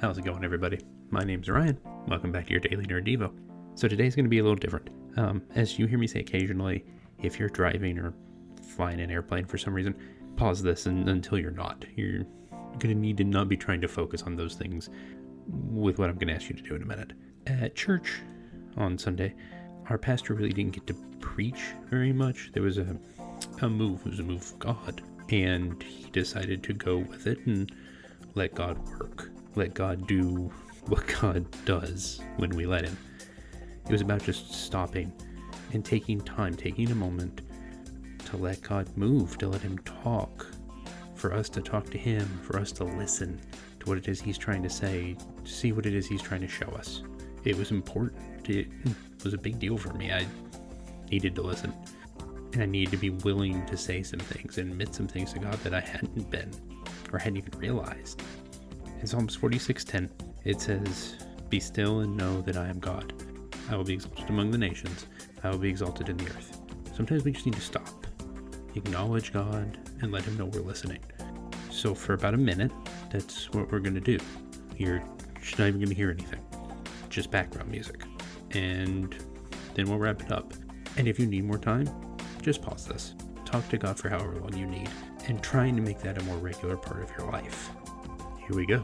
How's it going, everybody? My name's Ryan. Welcome back to your Daily Nerd Devo. So today's going to be a little different. Um, as you hear me say occasionally, if you're driving or flying an airplane for some reason, pause this and, until you're not. You're going to need to not be trying to focus on those things with what I'm going to ask you to do in a minute. At church on Sunday, our pastor really didn't get to preach very much. There was a, a move, it was a move of God. And he decided to go with it and let God work. Let God do what God does when we let Him. It was about just stopping and taking time, taking a moment to let God move, to let Him talk, for us to talk to Him, for us to listen to what it is He's trying to say, to see what it is He's trying to show us. It was important. It was a big deal for me. I needed to listen. And I needed to be willing to say some things and admit some things to God that I hadn't been or hadn't even realized. In Psalms 46:10, it says, Be still and know that I am God. I will be exalted among the nations. I will be exalted in the earth. Sometimes we just need to stop, acknowledge God, and let Him know we're listening. So, for about a minute, that's what we're going to do. You're not even going to hear anything, just background music. And then we'll wrap it up. And if you need more time, just pause this. Talk to God for however long you need, and trying to make that a more regular part of your life. Here we go.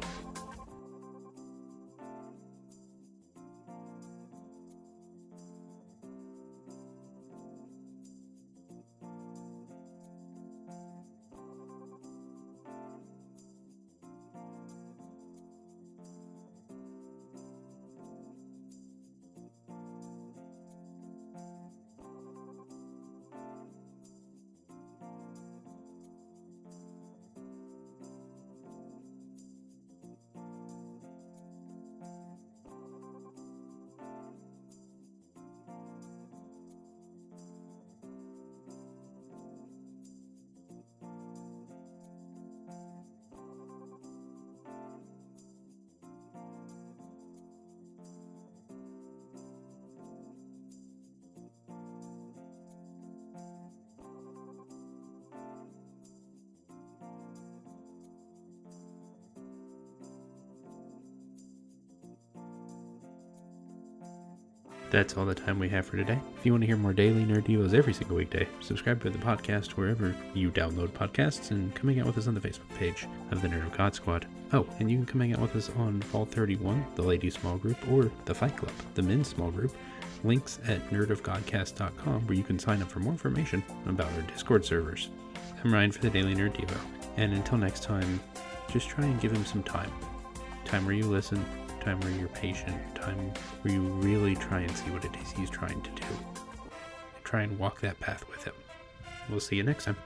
That's all the time we have for today. If you want to hear more daily Nerd Devos every single weekday, subscribe to the podcast wherever you download podcasts and come hang out with us on the Facebook page of the Nerd of God Squad. Oh, and you can come hang out with us on Fall 31, the ladies small group, or the Fight Club, the men's small group. Links at nerdofgodcast.com where you can sign up for more information about our Discord servers. I'm Ryan for the Daily Nerd Devo, and until next time, just try and give him some time. Time where you listen, time where you're patient, time where you really try and see what it is he's trying to do. Try and walk that path with him. We'll see you next time.